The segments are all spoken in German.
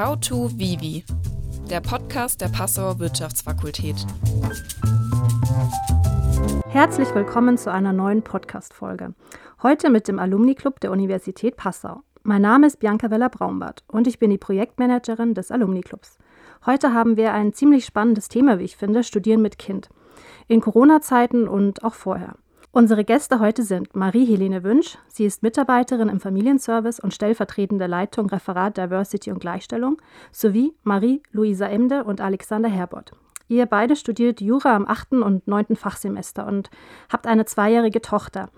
How to Vivi, der Podcast der Passauer Wirtschaftsfakultät. Herzlich willkommen zu einer neuen Podcast-Folge. Heute mit dem Alumni-Club der Universität Passau. Mein Name ist Bianca Weller-Braumbart und ich bin die Projektmanagerin des Alumni-Clubs. Heute haben wir ein ziemlich spannendes Thema, wie ich finde, Studieren mit Kind. In Corona-Zeiten und auch vorher. Unsere Gäste heute sind Marie-Helene Wünsch. Sie ist Mitarbeiterin im Familienservice und stellvertretende Leitung Referat Diversity und Gleichstellung, sowie Marie-Luisa Emde und Alexander Herbert. Ihr beide studiert Jura am 8. und 9. Fachsemester und habt eine zweijährige Tochter.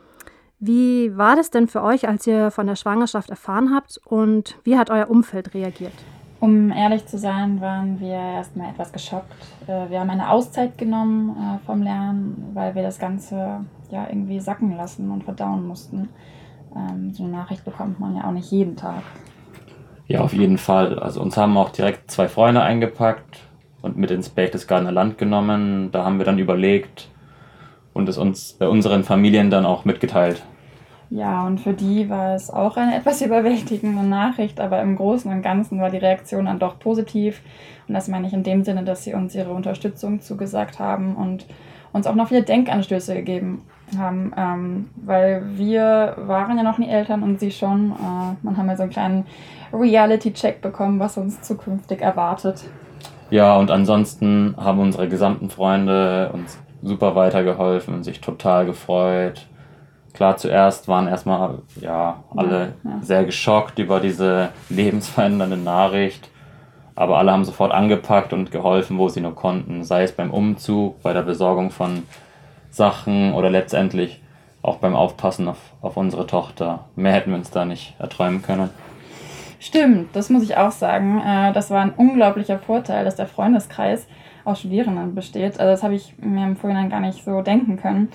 Wie war das denn für euch, als ihr von der Schwangerschaft erfahren habt und wie hat euer Umfeld reagiert? Um ehrlich zu sein, waren wir erstmal etwas geschockt. Äh, wir haben eine Auszeit genommen äh, vom Lernen, weil wir das Ganze ja irgendwie sacken lassen und verdauen mussten. Ähm, so eine Nachricht bekommt man ja auch nicht jeden Tag. Ja, auf jeden Fall. Also uns haben auch direkt zwei Freunde eingepackt und mit ins Berchtesgadener Land genommen. Da haben wir dann überlegt und es uns bei unseren Familien dann auch mitgeteilt. Ja, und für die war es auch eine etwas überwältigende Nachricht, aber im Großen und Ganzen war die Reaktion dann doch positiv. Und das meine ich in dem Sinne, dass sie uns ihre Unterstützung zugesagt haben und uns auch noch viele Denkanstöße gegeben haben, ähm, weil wir waren ja noch nie Eltern und sie schon. Äh, man haben ja so einen kleinen Reality-Check bekommen, was uns zukünftig erwartet. Ja, und ansonsten haben unsere gesamten Freunde uns super weitergeholfen und sich total gefreut klar, zuerst waren erstmal ja, alle ja, ja. sehr geschockt über diese lebensverändernde Nachricht. Aber alle haben sofort angepackt und geholfen, wo sie nur konnten. Sei es beim Umzug, bei der Besorgung von Sachen oder letztendlich auch beim Aufpassen auf, auf unsere Tochter. Mehr hätten wir uns da nicht erträumen können. Stimmt, das muss ich auch sagen. Äh, das war ein unglaublicher Vorteil, dass der Freundeskreis aus Studierenden besteht. Also das habe ich mir im Vorhinein gar nicht so denken können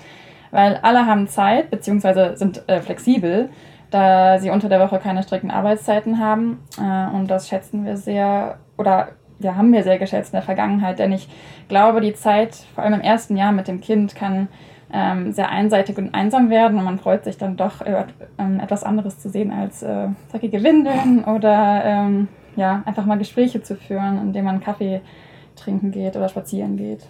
weil alle haben Zeit bzw. sind äh, flexibel, da sie unter der Woche keine strikten Arbeitszeiten haben. Äh, und das schätzen wir sehr oder ja, haben wir sehr geschätzt in der Vergangenheit, denn ich glaube, die Zeit, vor allem im ersten Jahr mit dem Kind, kann ähm, sehr einseitig und einsam werden und man freut sich dann doch, äh, ähm, etwas anderes zu sehen als äh, zackige Windeln oder ähm, ja, einfach mal Gespräche zu führen, indem man Kaffee trinken geht oder spazieren geht.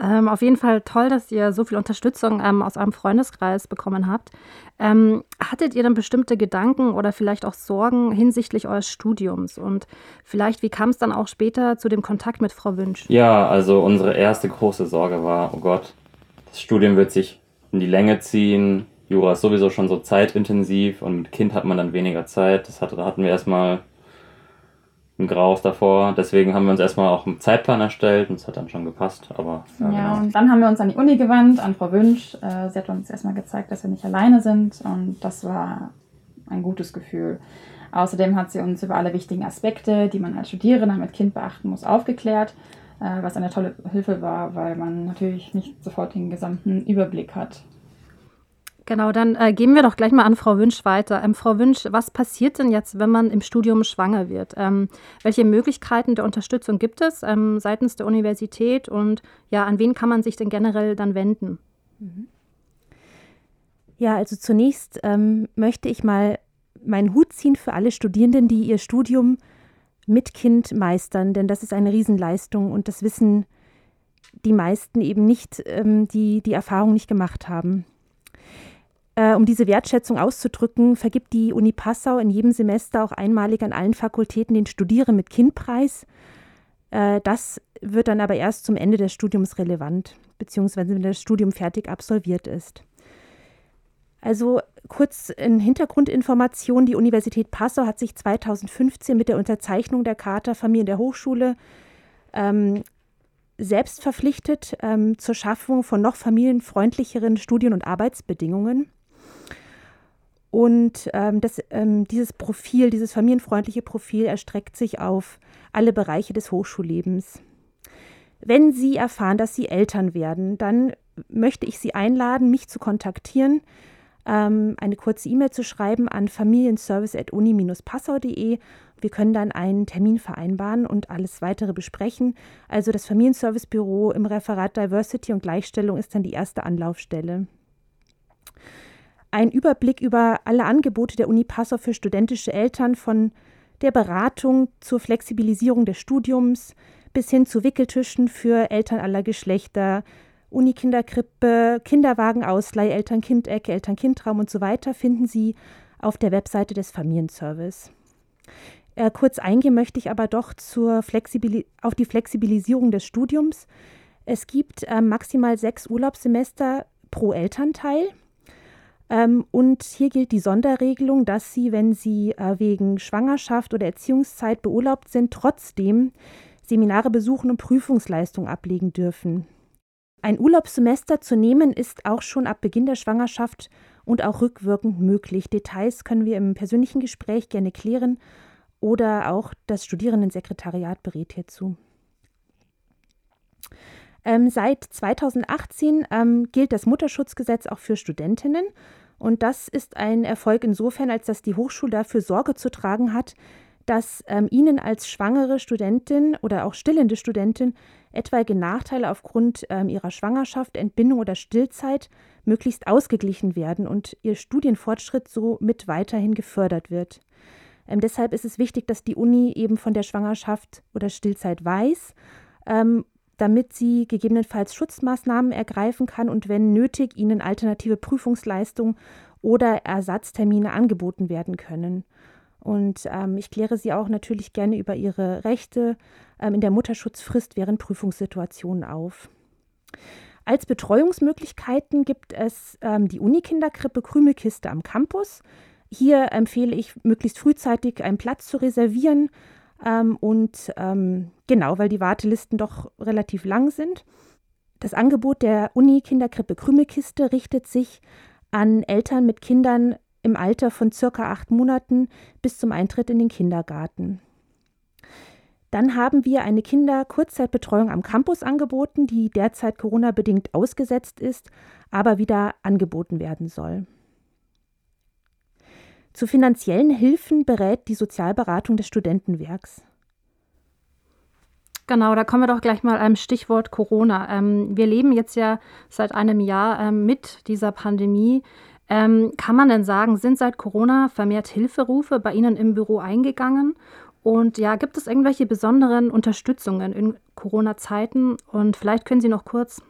Ähm, auf jeden Fall toll, dass ihr so viel Unterstützung ähm, aus eurem Freundeskreis bekommen habt. Ähm, hattet ihr dann bestimmte Gedanken oder vielleicht auch Sorgen hinsichtlich eures Studiums? Und vielleicht, wie kam es dann auch später zu dem Kontakt mit Frau Wünsch? Ja, also unsere erste große Sorge war, oh Gott, das Studium wird sich in die Länge ziehen. Jura ist sowieso schon so zeitintensiv und mit Kind hat man dann weniger Zeit. Das hatte, hatten wir erstmal ein Graus davor. Deswegen haben wir uns erstmal auch einen Zeitplan erstellt und es hat dann schon gepasst. Aber, ja, ja genau. und dann haben wir uns an die Uni gewandt, an Frau Wünsch. Äh, sie hat uns erstmal gezeigt, dass wir nicht alleine sind und das war ein gutes Gefühl. Außerdem hat sie uns über alle wichtigen Aspekte, die man als Studierender mit Kind beachten muss, aufgeklärt, äh, was eine tolle Hilfe war, weil man natürlich nicht sofort den gesamten Überblick hat. Genau, dann äh, gehen wir doch gleich mal an Frau Wünsch weiter. Ähm, Frau Wünsch, was passiert denn jetzt, wenn man im Studium schwanger wird? Ähm, welche Möglichkeiten der Unterstützung gibt es ähm, seitens der Universität und ja, an wen kann man sich denn generell dann wenden? Mhm. Ja, also zunächst ähm, möchte ich mal meinen Hut ziehen für alle Studierenden, die ihr Studium mit Kind meistern, denn das ist eine Riesenleistung und das wissen die meisten eben nicht, ähm, die die Erfahrung nicht gemacht haben. Äh, um diese Wertschätzung auszudrücken, vergibt die Uni Passau in jedem Semester auch einmalig an allen Fakultäten den Studiere mit Kindpreis. Äh, das wird dann aber erst zum Ende des Studiums relevant, beziehungsweise wenn das Studium fertig absolviert ist. Also kurz in Hintergrundinformation, die Universität Passau hat sich 2015 mit der Unterzeichnung der Charta Familien der Hochschule ähm, selbst verpflichtet ähm, zur Schaffung von noch familienfreundlicheren Studien- und Arbeitsbedingungen. Und ähm, das, ähm, dieses Profil, dieses familienfreundliche Profil erstreckt sich auf alle Bereiche des Hochschullebens. Wenn Sie erfahren, dass Sie Eltern werden, dann möchte ich Sie einladen, mich zu kontaktieren, ähm, eine kurze E-Mail zu schreiben an familienservice.uni-passau.de. Wir können dann einen Termin vereinbaren und alles weitere besprechen. Also das Familienservicebüro im Referat Diversity und Gleichstellung ist dann die erste Anlaufstelle. Ein Überblick über alle Angebote der Uni Passau für studentische Eltern von der Beratung zur Flexibilisierung des Studiums bis hin zu Wickeltischen für Eltern aller Geschlechter, Unikinderkrippe, Kinderwagenausleih, Eltern-Kind-Ecke, Eltern-Kind-Raum und so weiter finden Sie auf der Webseite des Familienservice. Äh, kurz eingehen möchte ich aber doch zur auf die Flexibilisierung des Studiums. Es gibt äh, maximal sechs Urlaubssemester pro Elternteil. Ähm, und hier gilt die Sonderregelung, dass Sie, wenn Sie äh, wegen Schwangerschaft oder Erziehungszeit beurlaubt sind, trotzdem Seminare besuchen und Prüfungsleistungen ablegen dürfen. Ein Urlaubssemester zu nehmen ist auch schon ab Beginn der Schwangerschaft und auch rückwirkend möglich. Details können wir im persönlichen Gespräch gerne klären oder auch das Studierendensekretariat berät hierzu. Ähm, seit 2018 ähm, gilt das Mutterschutzgesetz auch für Studentinnen. Und das ist ein Erfolg insofern, als dass die Hochschule dafür Sorge zu tragen hat, dass ähm, ihnen als schwangere Studentin oder auch stillende Studentin etwaige Nachteile aufgrund ähm, ihrer Schwangerschaft, Entbindung oder Stillzeit möglichst ausgeglichen werden und ihr Studienfortschritt somit weiterhin gefördert wird. Ähm, deshalb ist es wichtig, dass die Uni eben von der Schwangerschaft oder Stillzeit weiß ähm, damit sie gegebenenfalls Schutzmaßnahmen ergreifen kann und wenn nötig ihnen alternative Prüfungsleistungen oder Ersatztermine angeboten werden können. Und ähm, ich kläre Sie auch natürlich gerne über Ihre Rechte ähm, in der Mutterschutzfrist während Prüfungssituationen auf. Als Betreuungsmöglichkeiten gibt es ähm, die Unikinderkrippe Krümelkiste am Campus. Hier empfehle ich, möglichst frühzeitig einen Platz zu reservieren. Ähm, und ähm, genau, weil die Wartelisten doch relativ lang sind. Das Angebot der Uni-Kinderkrippe Krümelkiste richtet sich an Eltern mit Kindern im Alter von circa acht Monaten bis zum Eintritt in den Kindergarten. Dann haben wir eine Kinder-Kurzzeitbetreuung am Campus angeboten, die derzeit Corona-bedingt ausgesetzt ist, aber wieder angeboten werden soll. Zu finanziellen Hilfen berät die Sozialberatung des Studentenwerks. Genau, da kommen wir doch gleich mal einem Stichwort Corona. Ähm, wir leben jetzt ja seit einem Jahr ähm, mit dieser Pandemie. Ähm, kann man denn sagen, sind seit Corona vermehrt Hilferufe bei Ihnen im Büro eingegangen? Und ja, gibt es irgendwelche besonderen Unterstützungen in Corona-Zeiten? Und vielleicht können Sie noch kurz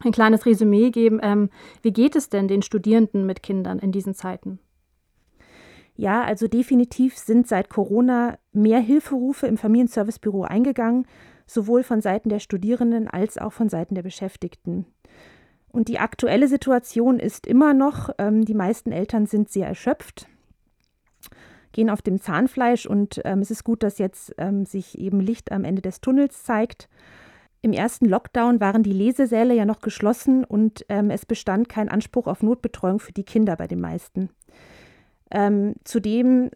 ein kleines Resümee geben. Ähm, wie geht es denn den Studierenden mit Kindern in diesen Zeiten? Ja, also definitiv sind seit Corona mehr Hilferufe im Familienservicebüro eingegangen, sowohl von Seiten der Studierenden als auch von Seiten der Beschäftigten. Und die aktuelle Situation ist immer noch, ähm, die meisten Eltern sind sehr erschöpft, gehen auf dem Zahnfleisch und ähm, es ist gut, dass jetzt ähm, sich eben Licht am Ende des Tunnels zeigt. Im ersten Lockdown waren die Lesesäle ja noch geschlossen und ähm, es bestand kein Anspruch auf Notbetreuung für die Kinder bei den meisten. Ähm, zudem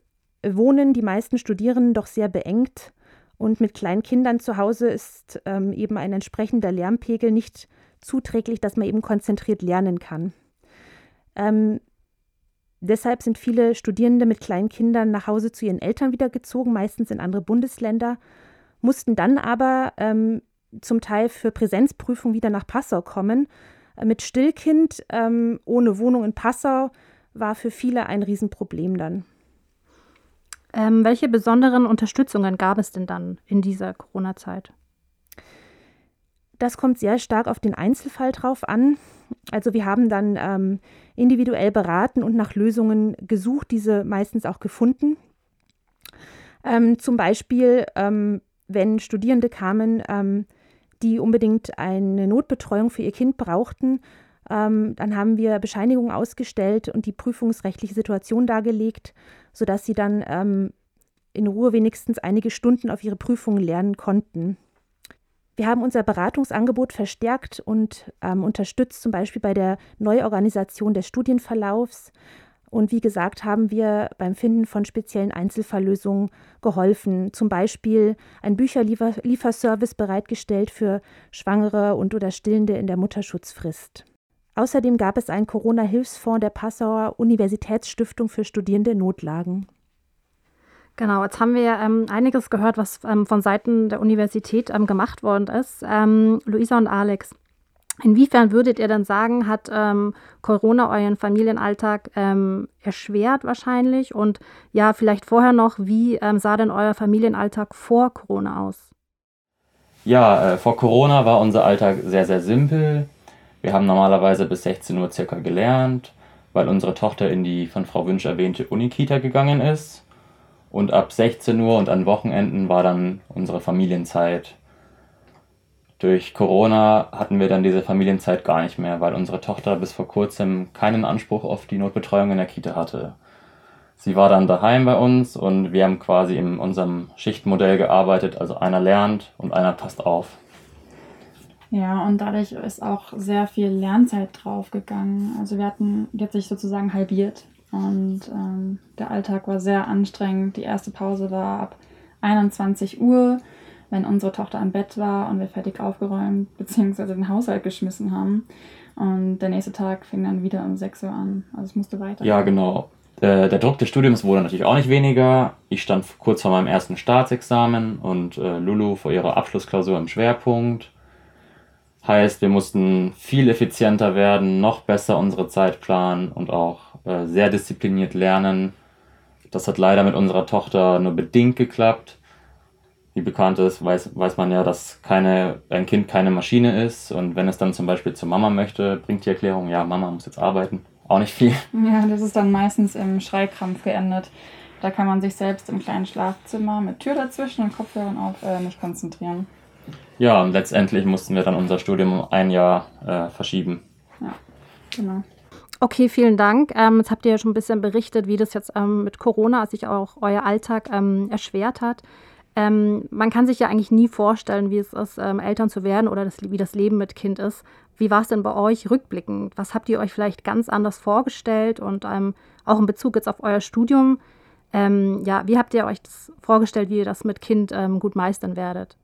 wohnen die meisten Studierenden doch sehr beengt und mit kleinen Kindern zu Hause ist ähm, eben ein entsprechender Lärmpegel nicht zuträglich, dass man eben konzentriert lernen kann. Ähm, deshalb sind viele Studierende mit kleinen Kindern nach Hause zu ihren Eltern wiedergezogen, meistens in andere Bundesländer, mussten dann aber ähm, zum Teil für Präsenzprüfung wieder nach Passau kommen. Äh, mit Stillkind ähm, ohne Wohnung in Passau war für viele ein Riesenproblem dann. Ähm, welche besonderen Unterstützungen gab es denn dann in dieser Corona-Zeit? Das kommt sehr stark auf den Einzelfall drauf an. Also wir haben dann ähm, individuell beraten und nach Lösungen gesucht, diese meistens auch gefunden. Ähm, zum Beispiel, ähm, wenn Studierende kamen, ähm, die unbedingt eine Notbetreuung für ihr Kind brauchten, ähm, dann haben wir Bescheinigungen ausgestellt und die prüfungsrechtliche Situation dargelegt, sodass sie dann ähm, in Ruhe wenigstens einige Stunden auf ihre Prüfungen lernen konnten. Wir haben unser Beratungsangebot verstärkt und ähm, unterstützt, zum Beispiel bei der Neuorganisation des Studienverlaufs. Und wie gesagt, haben wir beim Finden von speziellen Einzelfalllösungen geholfen. Zum Beispiel ein Bücherlieferservice bereitgestellt für Schwangere und oder Stillende in der Mutterschutzfrist. Außerdem gab es einen Corona-Hilfsfonds der Passauer Universitätsstiftung für Studierende in Notlagen. Genau, jetzt haben wir ähm, einiges gehört, was ähm, von Seiten der Universität ähm, gemacht worden ist. Ähm, Luisa und Alex, Inwiefern würdet ihr dann sagen, hat ähm, Corona euren Familienalltag ähm, erschwert wahrscheinlich? Und ja, vielleicht vorher noch, wie ähm, sah denn euer Familienalltag vor Corona aus? Ja, äh, vor Corona war unser Alltag sehr, sehr simpel. Wir haben normalerweise bis 16 Uhr circa gelernt, weil unsere Tochter in die von Frau Wünsch erwähnte Unikita gegangen ist. Und ab 16 Uhr und an Wochenenden war dann unsere Familienzeit. Durch Corona hatten wir dann diese Familienzeit gar nicht mehr, weil unsere Tochter bis vor kurzem keinen Anspruch auf die Notbetreuung in der Kita hatte. Sie war dann daheim bei uns und wir haben quasi in unserem Schichtmodell gearbeitet, also einer lernt und einer passt auf. Ja, und dadurch ist auch sehr viel Lernzeit draufgegangen. Also wir hatten, hat sich sozusagen halbiert und ähm, der Alltag war sehr anstrengend. Die erste Pause war ab 21 Uhr wenn unsere Tochter am Bett war und wir fertig aufgeräumt bzw. den Haushalt geschmissen haben. Und der nächste Tag fing dann wieder um 6 Uhr an. Also es musste weiter. Ja, genau. Der, der Druck des Studiums wurde natürlich auch nicht weniger. Ich stand kurz vor meinem ersten Staatsexamen und äh, Lulu vor ihrer Abschlussklausur im Schwerpunkt. Heißt, wir mussten viel effizienter werden, noch besser unsere Zeit planen und auch äh, sehr diszipliniert lernen. Das hat leider mit unserer Tochter nur bedingt geklappt wie bekannt ist, weiß, weiß man ja, dass keine, ein Kind keine Maschine ist. Und wenn es dann zum Beispiel zur Mama möchte, bringt die Erklärung, ja, Mama muss jetzt arbeiten. Auch nicht viel. Ja, das ist dann meistens im Schreikrampf geendet. Da kann man sich selbst im kleinen Schlafzimmer mit Tür dazwischen und Kopfhörern auf äh, nicht konzentrieren. Ja, und letztendlich mussten wir dann unser Studium um ein Jahr äh, verschieben. Ja, genau. Okay, vielen Dank. Ähm, jetzt habt ihr ja schon ein bisschen berichtet, wie das jetzt ähm, mit Corona sich auch euer Alltag ähm, erschwert hat. Ähm, man kann sich ja eigentlich nie vorstellen, wie es ist, ähm, Eltern zu werden oder das, wie das Leben mit Kind ist. Wie war es denn bei euch rückblickend? Was habt ihr euch vielleicht ganz anders vorgestellt und ähm, auch in Bezug jetzt auf euer Studium? Ja, wie habt ihr euch das vorgestellt, wie ihr das mit Kind gut meistern werdet?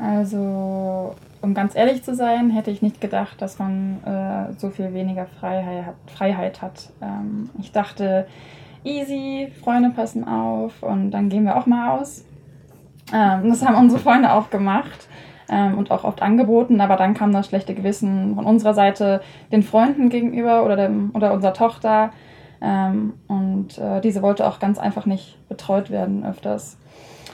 Also, um ganz ehrlich zu sein, hätte ich nicht gedacht, dass man äh, so viel weniger Freiheit, Freiheit hat. Ähm, ich dachte, easy, Freunde passen auf und dann gehen wir auch mal aus. Ähm, das haben unsere Freunde auch gemacht ähm, und auch oft angeboten, aber dann kam das schlechte Gewissen von unserer Seite den Freunden gegenüber oder, dem, oder unserer Tochter. Ähm, und äh, diese wollte auch ganz einfach nicht betreut werden öfters.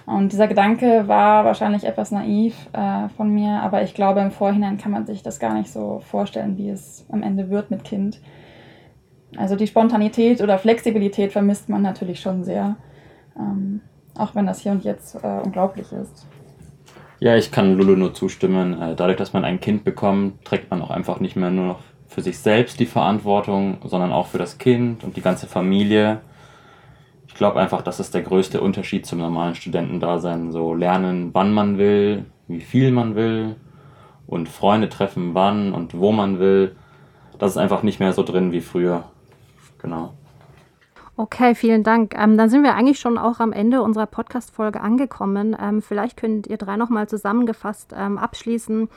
Und dieser Gedanke war wahrscheinlich etwas naiv äh, von mir, aber ich glaube, im Vorhinein kann man sich das gar nicht so vorstellen, wie es am Ende wird mit Kind. Also die Spontanität oder Flexibilität vermisst man natürlich schon sehr. Ähm, auch wenn das hier und jetzt äh, unglaublich ist. Ja, ich kann Lulu nur zustimmen. Äh, dadurch, dass man ein Kind bekommt, trägt man auch einfach nicht mehr nur noch für sich selbst die Verantwortung, sondern auch für das Kind und die ganze Familie. Ich glaube einfach, das ist der größte Unterschied zum normalen Studentendasein. So lernen, wann man will, wie viel man will und Freunde treffen, wann und wo man will. Das ist einfach nicht mehr so drin wie früher. Genau. Okay, vielen Dank. Ähm, dann sind wir eigentlich schon auch am Ende unserer Podcast-Folge angekommen. Ähm, vielleicht könnt ihr drei nochmal zusammengefasst ähm, abschließen.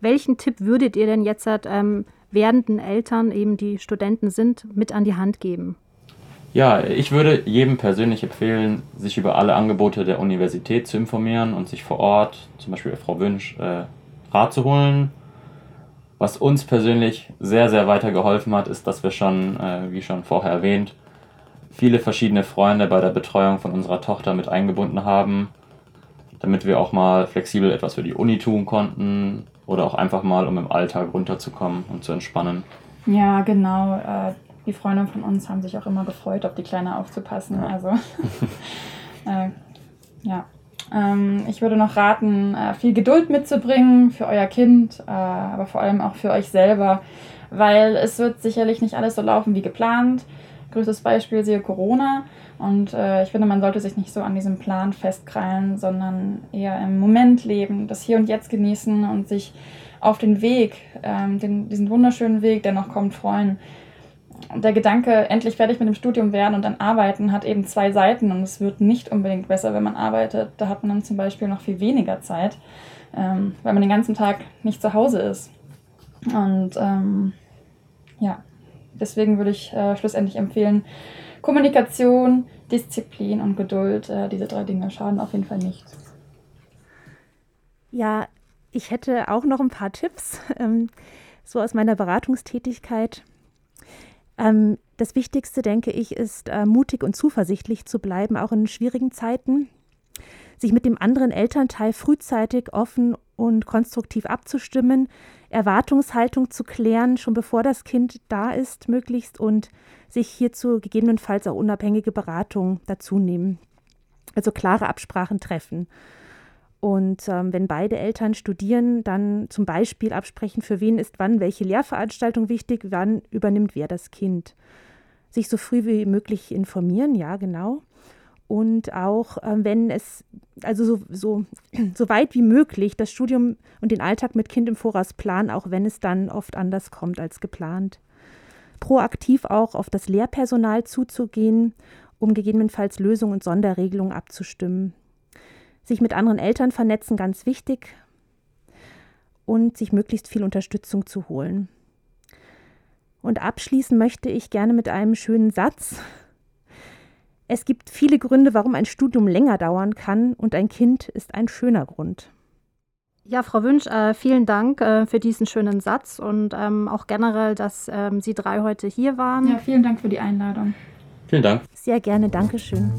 Welchen Tipp würdet ihr denn jetzt ähm, werdenden Eltern, eben die Studenten sind, mit an die Hand geben? Ja, ich würde jedem persönlich empfehlen, sich über alle Angebote der Universität zu informieren und sich vor Ort, zum Beispiel Frau Wünsch, äh, Rat zu holen. Was uns persönlich sehr, sehr weitergeholfen hat, ist, dass wir schon, äh, wie schon vorher erwähnt, viele verschiedene Freunde bei der Betreuung von unserer Tochter mit eingebunden haben, damit wir auch mal flexibel etwas für die Uni tun konnten oder auch einfach mal, um im Alltag runterzukommen und zu entspannen. Ja, genau. Äh, die Freunde von uns haben sich auch immer gefreut, auf die Kleine aufzupassen. Ja. Also, äh, ja. Ähm, ich würde noch raten, äh, viel Geduld mitzubringen für euer Kind, äh, aber vor allem auch für euch selber, weil es wird sicherlich nicht alles so laufen wie geplant. Größtes Beispiel sehe Corona. Und äh, ich finde, man sollte sich nicht so an diesem Plan festkrallen, sondern eher im Moment leben, das Hier und Jetzt genießen und sich auf den Weg, ähm, den, diesen wunderschönen Weg, der noch kommt, freuen. Der Gedanke, endlich fertig mit dem Studium werden und dann arbeiten, hat eben zwei Seiten und es wird nicht unbedingt besser, wenn man arbeitet. Da hat man dann zum Beispiel noch viel weniger Zeit, ähm, weil man den ganzen Tag nicht zu Hause ist. Und ähm, ja, deswegen würde ich äh, schlussendlich empfehlen, Kommunikation, Disziplin und Geduld, äh, diese drei Dinge schaden auf jeden Fall nicht. Ja, ich hätte auch noch ein paar Tipps, ähm, so aus meiner Beratungstätigkeit. Ähm, das Wichtigste, denke ich, ist äh, mutig und zuversichtlich zu bleiben, auch in schwierigen Zeiten. Sich mit dem anderen Elternteil frühzeitig offen und konstruktiv abzustimmen, Erwartungshaltung zu klären, schon bevor das Kind da ist, möglichst, und sich hierzu gegebenenfalls auch unabhängige Beratung dazu nehmen. Also klare Absprachen treffen. Und ähm, wenn beide Eltern studieren, dann zum Beispiel absprechen, für wen ist wann welche Lehrveranstaltung wichtig, wann übernimmt wer das Kind. Sich so früh wie möglich informieren, ja, genau. Und auch, ähm, wenn es, also so, so, so weit wie möglich, das Studium und den Alltag mit Kind im Voraus planen, auch wenn es dann oft anders kommt als geplant. Proaktiv auch auf das Lehrpersonal zuzugehen, um gegebenenfalls Lösungen und Sonderregelungen abzustimmen sich mit anderen Eltern vernetzen, ganz wichtig. Und sich möglichst viel Unterstützung zu holen. Und abschließen möchte ich gerne mit einem schönen Satz. Es gibt viele Gründe, warum ein Studium länger dauern kann und ein Kind ist ein schöner Grund. Ja, Frau Wünsch, äh, vielen Dank äh, für diesen schönen Satz und ähm, auch generell, dass ähm, Sie drei heute hier waren. Ja, vielen Dank für die Einladung. Vielen Dank. Sehr gerne, Dankeschön.